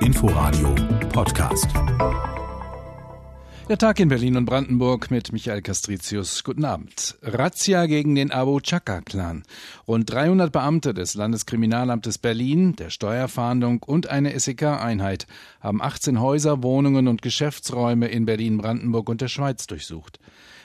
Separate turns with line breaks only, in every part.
Inforadio Podcast.
Der Tag in Berlin und Brandenburg mit Michael Castricius. Guten Abend. Razzia gegen den Abu Chaka-Clan. Rund 300 Beamte des Landeskriminalamtes Berlin, der Steuerfahndung und eine SEK-Einheit haben 18 Häuser, Wohnungen und Geschäftsräume in Berlin, Brandenburg und der Schweiz durchsucht.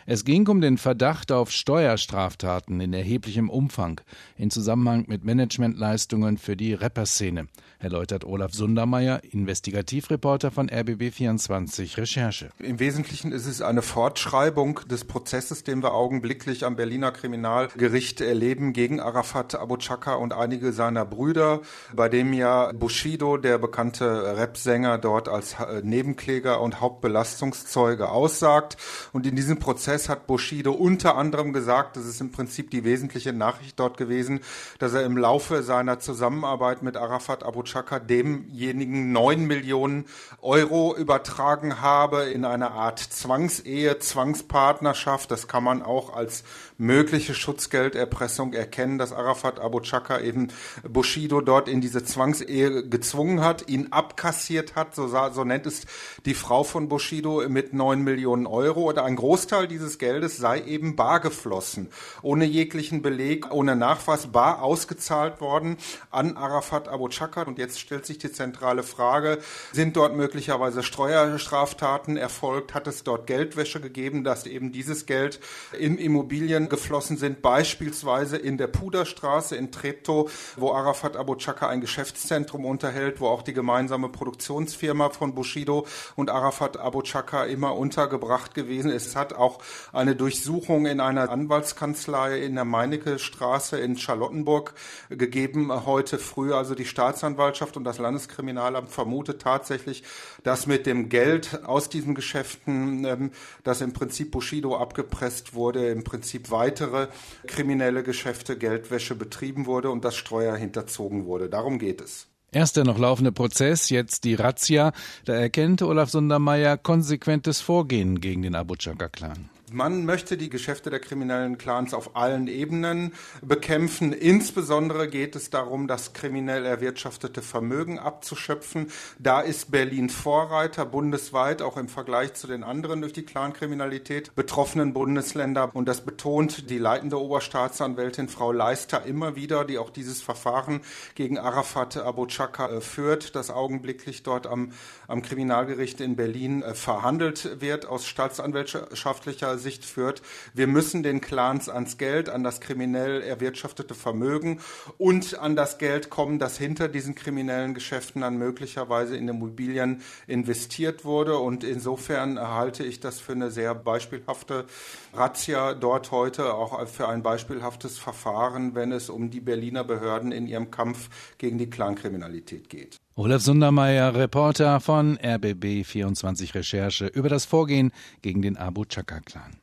Es ging um den Verdacht auf Steuerstraftaten in erheblichem Umfang in Zusammenhang mit Managementleistungen für die Rapperszene, erläutert Olaf Sundermeier, Investigativreporter von RBB24 Recherche.
Im Wesentlichen ist es eine Fortschreibung des Prozesses, den wir augenblicklich am Berliner Kriminalgericht erleben gegen Arafat Abu Chaka und einige seiner Brüder, bei dem ja Bushido, der bekannte Rapsänger, dort als Nebenkläger und Hauptbelastungszeuge aussagt. Und in diesem Prozess Prozess hat Bushido unter anderem gesagt, das ist im Prinzip die wesentliche Nachricht dort gewesen, dass er im Laufe seiner Zusammenarbeit mit Arafat Abu Chaka demjenigen neun Millionen Euro übertragen habe in einer Art Zwangsehe, Zwangspartnerschaft. Das kann man auch als mögliche Schutzgelderpressung erkennen, dass Arafat Abu Chaka eben Bushido dort in diese Zwangsehe gezwungen hat, ihn abkassiert hat, so, so nennt es die Frau von Bushido mit neun Millionen Euro oder ein Großteil dieses Geldes sei eben bar geflossen, ohne jeglichen Beleg, ohne Nachweis, bar ausgezahlt worden an Arafat Abu Chakar. Und jetzt stellt sich die zentrale Frage, sind dort möglicherweise Steuerstraftaten erfolgt? Hat es dort Geldwäsche gegeben, dass eben dieses Geld in Immobilien geflossen sind, beispielsweise in der Puderstraße in Treptow, wo Arafat Abu Chakar ein Geschäftszentrum unterhält, wo auch die gemeinsame Produktionsfirma von Bushido und Arafat Abu Chakar immer untergebracht gewesen ist. Es hat auch eine Durchsuchung in einer Anwaltskanzlei in der Meinecke Straße in Charlottenburg gegeben heute früh. Also die Staatsanwaltschaft und das Landeskriminalamt vermutet tatsächlich, dass mit dem Geld aus diesen Geschäften, ähm, das im Prinzip Bushido abgepresst wurde, im Prinzip weitere kriminelle Geschäfte, Geldwäsche betrieben wurde und das Steuer hinterzogen wurde. Darum geht es.
Erst der noch laufende Prozess, jetzt die Razzia. Da erkennt Olaf Sundermeier konsequentes Vorgehen gegen den Abu Chaka-Clan.
Man möchte die Geschäfte der kriminellen Clans auf allen Ebenen bekämpfen. Insbesondere geht es darum, das kriminell erwirtschaftete Vermögen abzuschöpfen. Da ist Berlin Vorreiter bundesweit, auch im Vergleich zu den anderen durch die Clankriminalität betroffenen Bundesländer. Und das betont die leitende Oberstaatsanwältin Frau Leister immer wieder, die auch dieses Verfahren gegen Arafat Abu Chaka äh, führt, das augenblicklich dort am, am Kriminalgericht in Berlin äh, verhandelt wird aus staatsanwaltschaftlicher Sicht führt. Wir müssen den Clans ans Geld, an das kriminell erwirtschaftete Vermögen und an das Geld kommen, das hinter diesen kriminellen Geschäften dann möglicherweise in Immobilien investiert wurde. Und insofern halte ich das für eine sehr beispielhafte Razzia dort heute, auch für ein beispielhaftes Verfahren, wenn es um die Berliner Behörden in ihrem Kampf gegen die Clankriminalität geht.
Olaf Sundermeier, Reporter von RBB 24 Recherche über das Vorgehen gegen den Abu Chaka-Clan.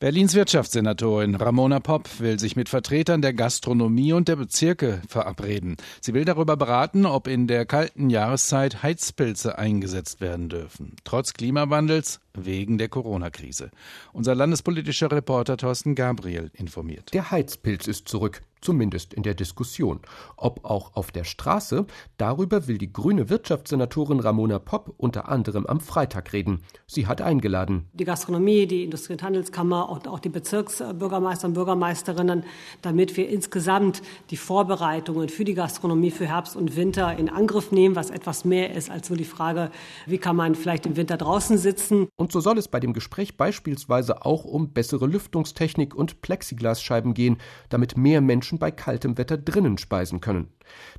Berlins Wirtschaftssenatorin Ramona Popp will sich mit Vertretern der Gastronomie und der Bezirke verabreden. Sie will darüber beraten, ob in der kalten Jahreszeit Heizpilze eingesetzt werden dürfen. Trotz Klimawandels wegen der Corona-Krise. Unser landespolitischer Reporter Thorsten Gabriel informiert.
Der Heizpilz ist zurück zumindest in der Diskussion. Ob auch auf der Straße, darüber will die grüne Wirtschaftssenatorin Ramona Popp unter anderem am Freitag reden. Sie hat eingeladen.
Die Gastronomie, die Industrie- und Handelskammer und auch die Bezirksbürgermeister und Bürgermeisterinnen, damit wir insgesamt die Vorbereitungen für die Gastronomie für Herbst und Winter in Angriff nehmen, was etwas mehr ist als nur die Frage, wie kann man vielleicht im Winter draußen sitzen.
Und so soll es bei dem Gespräch beispielsweise auch um bessere Lüftungstechnik und Plexiglasscheiben gehen, damit mehr Menschen Menschen bei kaltem Wetter drinnen speisen können.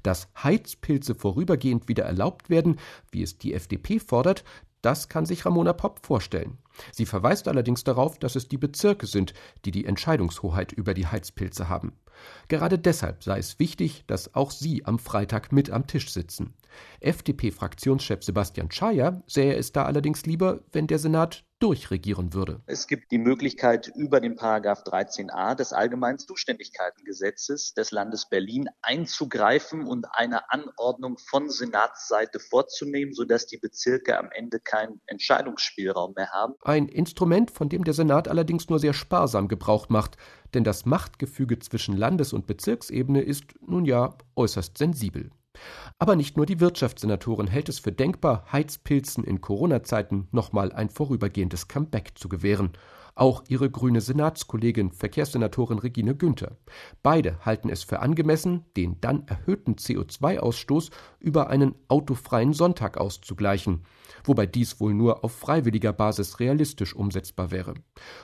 Dass Heizpilze vorübergehend wieder erlaubt werden, wie es die FDP fordert, das kann sich Ramona Popp vorstellen. Sie verweist allerdings darauf, dass es die Bezirke sind, die die Entscheidungshoheit über die Heizpilze haben. Gerade deshalb sei es wichtig, dass auch sie am Freitag mit am Tisch sitzen. FDP-Fraktionschef Sebastian Schaja sähe es da allerdings lieber, wenn der Senat durchregieren würde.
Es gibt die Möglichkeit, über den Paragraph 13a des Allgemeinen Zuständigkeitengesetzes des Landes Berlin einzugreifen und eine Anordnung von Senatsseite vorzunehmen, sodass die Bezirke am Ende keinen Entscheidungsspielraum mehr haben.
Ein Instrument, von dem der Senat allerdings nur sehr sparsam Gebrauch macht, denn das Machtgefüge zwischen Landes- und Bezirksebene ist nun ja äußerst sensibel. Aber nicht nur die Wirtschaftssenatorin hält es für denkbar, Heizpilzen in Corona-Zeiten nochmal ein vorübergehendes Comeback zu gewähren. Auch ihre grüne Senatskollegin Verkehrssenatorin Regine Günther. Beide halten es für angemessen, den dann erhöhten CO2-Ausstoß über einen autofreien Sonntag auszugleichen wobei dies wohl nur auf freiwilliger Basis realistisch umsetzbar wäre.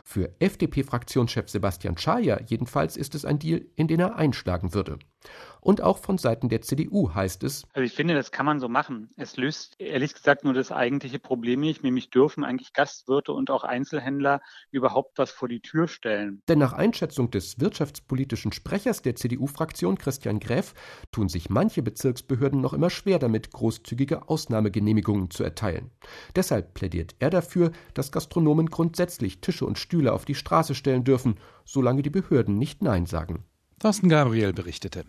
Für FDP-Fraktionschef Sebastian Schaja jedenfalls ist es ein Deal, in den er einschlagen würde. Und auch von Seiten der CDU heißt es.
Also ich finde, das kann man so machen. Es löst ehrlich gesagt nur das eigentliche Problem nicht, nämlich dürfen eigentlich Gastwirte und auch Einzelhändler überhaupt was vor die Tür stellen.
Denn nach Einschätzung des wirtschaftspolitischen Sprechers der CDU-Fraktion Christian Gräf tun sich manche Bezirksbehörden noch immer schwer damit, großzügige Ausnahmegenehmigungen zu erteilen. Deshalb plädiert er dafür, dass Gastronomen grundsätzlich Tische und Stühle auf die Straße stellen dürfen, solange die Behörden nicht Nein sagen.
Thorsten Gabriel berichtete.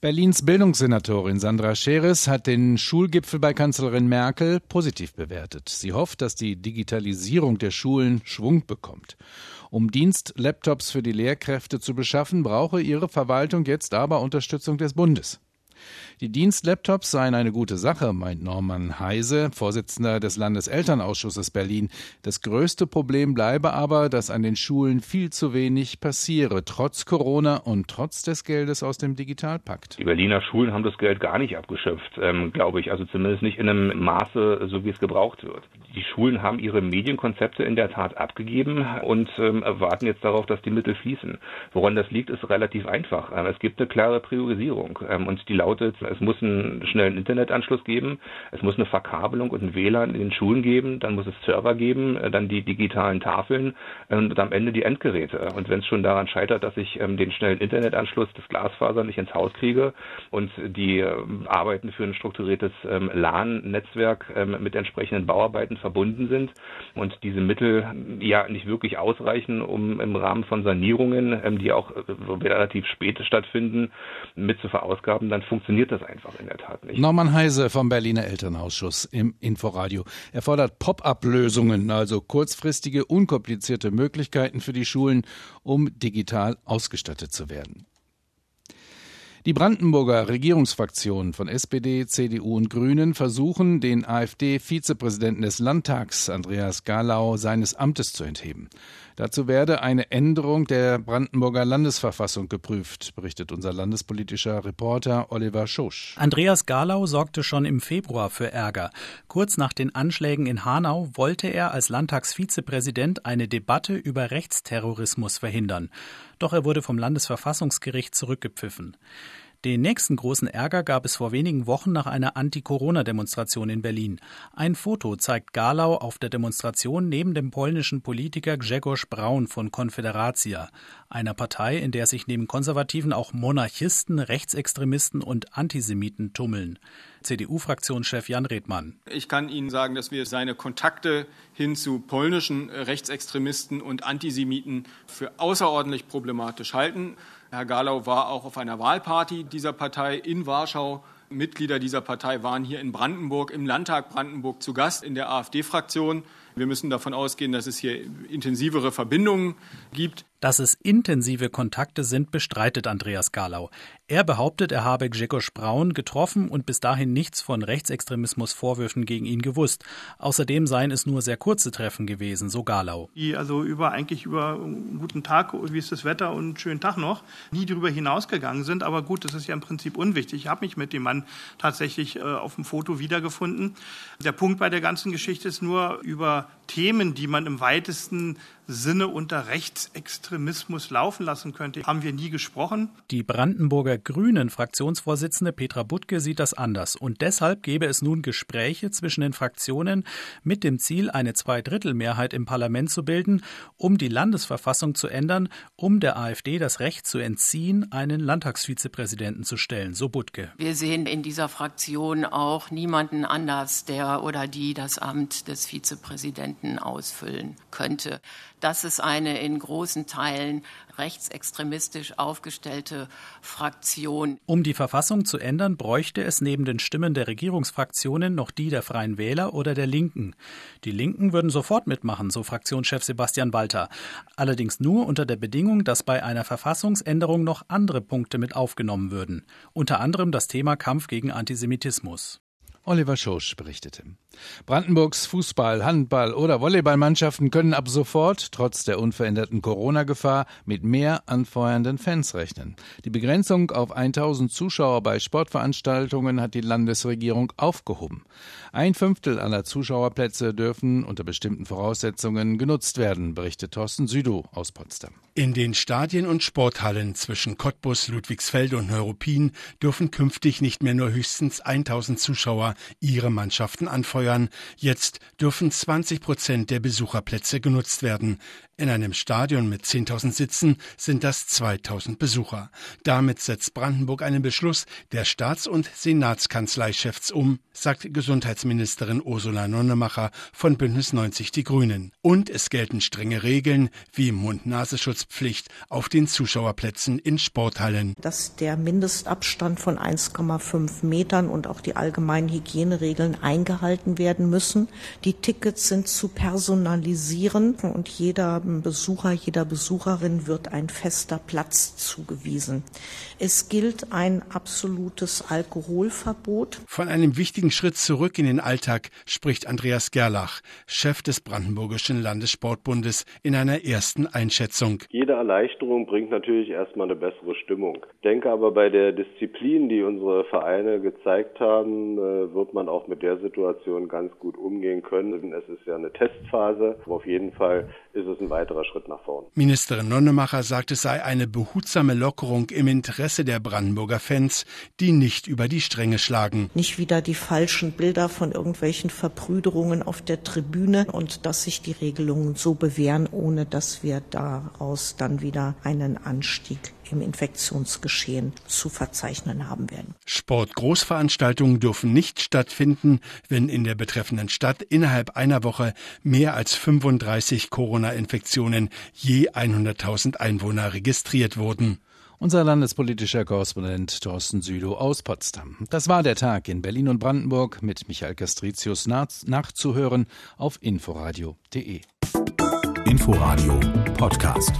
Berlins Bildungssenatorin Sandra Scheres hat den Schulgipfel bei Kanzlerin Merkel positiv bewertet. Sie hofft, dass die Digitalisierung der Schulen Schwung bekommt. Um Dienstlaptops für die Lehrkräfte zu beschaffen, brauche ihre Verwaltung jetzt aber Unterstützung des Bundes. Die Dienstlaptops seien eine gute Sache, meint Norman Heise, Vorsitzender des Landeselternausschusses Berlin. Das größte Problem bleibe aber, dass an den Schulen viel zu wenig passiere, trotz Corona und trotz des Geldes aus dem Digitalpakt.
Die Berliner Schulen haben das Geld gar nicht abgeschöpft, ähm, glaube ich. Also zumindest nicht in einem Maße, so wie es gebraucht wird. Die Schulen haben ihre Medienkonzepte in der Tat abgegeben und ähm, warten jetzt darauf, dass die Mittel fließen. Woran das liegt, ist relativ einfach. Ähm, es gibt eine klare Priorisierung ähm, und die lautet, es muss einen schnellen Internetanschluss geben, es muss eine Verkabelung und ein WLAN in den Schulen geben, dann muss es Server geben, äh, dann die digitalen Tafeln und am Ende die Endgeräte. Und wenn es schon daran scheitert, dass ich ähm, den schnellen Internetanschluss des Glasfaser nicht ins Haus kriege und die ähm, Arbeiten für ein strukturiertes ähm, LAN-Netzwerk mit entsprechenden Bauarbeiten verbunden sind und diese Mittel ja nicht wirklich ausreichen, um im Rahmen von Sanierungen, die auch äh, relativ spät stattfinden, mit zu verausgaben, dann funktioniert das einfach in der Tat nicht.
Norman Heise vom Berliner Elternausschuss im Inforadio. Er fordert Pop-up-Lösungen, also kurzfristige, unkomplizierte Möglichkeiten für die Schulen, um digital ausgestattet zu werden. Die Brandenburger Regierungsfraktionen von SPD, CDU und Grünen versuchen, den AfD-Vizepräsidenten des Landtags, Andreas Galau, seines Amtes zu entheben. Dazu werde eine Änderung der Brandenburger Landesverfassung geprüft, berichtet unser landespolitischer Reporter Oliver Schosch.
Andreas Galau sorgte schon im Februar für Ärger. Kurz nach den Anschlägen in Hanau wollte er als Landtagsvizepräsident eine Debatte über Rechtsterrorismus verhindern. Doch er wurde vom Landesverfassungsgericht zurückgepfiffen. Den nächsten großen Ärger gab es vor wenigen Wochen nach einer Anti-Corona-Demonstration in Berlin. Ein Foto zeigt Galau auf der Demonstration neben dem polnischen Politiker Grzegorz Braun von Konfederacja, einer Partei, in der sich neben Konservativen auch Monarchisten, Rechtsextremisten und Antisemiten tummeln. CDU-Fraktionschef Jan Redmann.
Ich kann Ihnen sagen, dass wir seine Kontakte hin zu polnischen Rechtsextremisten und Antisemiten für außerordentlich problematisch halten. Herr Galau war auch auf einer Wahlparty dieser Partei in Warschau. Mitglieder dieser Partei waren hier in Brandenburg, im Landtag Brandenburg zu Gast in der AfD-Fraktion. Wir müssen davon ausgehen, dass es hier intensivere Verbindungen gibt.
Dass es intensive Kontakte sind, bestreitet Andreas Galau. Er behauptet, er habe Grzegorz Braun getroffen und bis dahin nichts von Rechtsextremismusvorwürfen gegen ihn gewusst. Außerdem seien es nur sehr kurze Treffen gewesen, so Galau.
Die also über eigentlich über einen guten Tag, wie ist das Wetter und einen schönen Tag noch, nie darüber hinausgegangen sind. Aber gut, das ist ja im Prinzip unwichtig. Ich habe mich mit dem Mann tatsächlich äh, auf dem Foto wiedergefunden. Der Punkt bei der ganzen Geschichte ist nur über Themen, die man im weitesten Sinne unter Rechtsextremismus laufen lassen könnte, haben wir nie gesprochen.
Die Brandenburger Grünen Fraktionsvorsitzende Petra Butke sieht das anders und deshalb gäbe es nun Gespräche zwischen den Fraktionen mit dem Ziel, eine Zweidrittelmehrheit im Parlament zu bilden, um die Landesverfassung zu ändern, um der AfD das Recht zu entziehen, einen Landtagsvizepräsidenten zu stellen, so Butke.
Wir sehen in dieser Fraktion auch niemanden anders, der oder die das Amt des Vizepräsidenten ausfüllen könnte. Dass es eine in großen Teilen rechtsextremistisch aufgestellte Fraktion.
Um die Verfassung zu ändern, bräuchte es neben den Stimmen der Regierungsfraktionen noch die der Freien Wähler oder der Linken. Die Linken würden sofort mitmachen, so Fraktionschef Sebastian Walter. Allerdings nur unter der Bedingung, dass bei einer Verfassungsänderung noch andere Punkte mit aufgenommen würden. Unter anderem das Thema Kampf gegen Antisemitismus.
Oliver Schosch berichtete. Brandenburgs Fußball-, Handball- oder Volleyballmannschaften können ab sofort, trotz der unveränderten Corona-Gefahr, mit mehr anfeuernden Fans rechnen. Die Begrenzung auf 1000 Zuschauer bei Sportveranstaltungen hat die Landesregierung aufgehoben. Ein Fünftel aller Zuschauerplätze dürfen unter bestimmten Voraussetzungen genutzt werden, berichtet Thorsten Südow aus Potsdam.
In den Stadien und Sporthallen zwischen Cottbus, Ludwigsfeld und Neuruppin dürfen künftig nicht mehr nur höchstens 1000 Zuschauer ihre Mannschaften anfeuern. Jetzt dürfen 20 Prozent der Besucherplätze genutzt werden. In einem Stadion mit 10.000 Sitzen sind das 2.000 Besucher. Damit setzt Brandenburg einen Beschluss der Staats- und Senatskanzleichefs um, sagt Gesundheitsministerin Ursula Nonnemacher von Bündnis 90 Die Grünen. Und es gelten strenge Regeln wie Mund-Nasenschutzpflicht auf den Zuschauerplätzen in Sporthallen.
Dass der Mindestabstand von 1,5 Metern und auch die allgemeinen Hygieneregeln eingehalten werden müssen. Die Tickets sind zu personalisieren und jeder Besucher, jeder Besucherin wird ein fester Platz zugewiesen. Es gilt ein absolutes Alkoholverbot.
Von einem wichtigen Schritt zurück in den Alltag spricht Andreas Gerlach, Chef des Brandenburgischen Landessportbundes, in einer ersten Einschätzung.
Jede Erleichterung bringt natürlich erstmal eine bessere Stimmung. Ich denke aber bei der Disziplin, die unsere Vereine gezeigt haben, äh, wird man auch mit der Situation ganz gut umgehen können. Es ist ja eine Testphase, aber auf jeden Fall ist es ein weiterer Schritt nach vorn.
Ministerin Nonnemacher sagt, es sei eine behutsame Lockerung im Interesse der Brandenburger Fans, die nicht über die Stränge schlagen.
Nicht wieder die falschen Bilder von irgendwelchen Verbrüderungen auf der Tribüne und dass sich die Regelungen so bewähren, ohne dass wir daraus dann wieder einen Anstieg im Infektionsgeschehen zu verzeichnen haben werden.
Sportgroßveranstaltungen dürfen nicht stattfinden, wenn in der betreffenden Stadt innerhalb einer Woche mehr als 35 Corona-Infektionen je 100.000 Einwohner registriert wurden.
Unser landespolitischer Korrespondent Thorsten Südow aus Potsdam. Das war der Tag in Berlin und Brandenburg mit Michael Castricius nachzuhören auf inforadio.de.
Inforadio Podcast.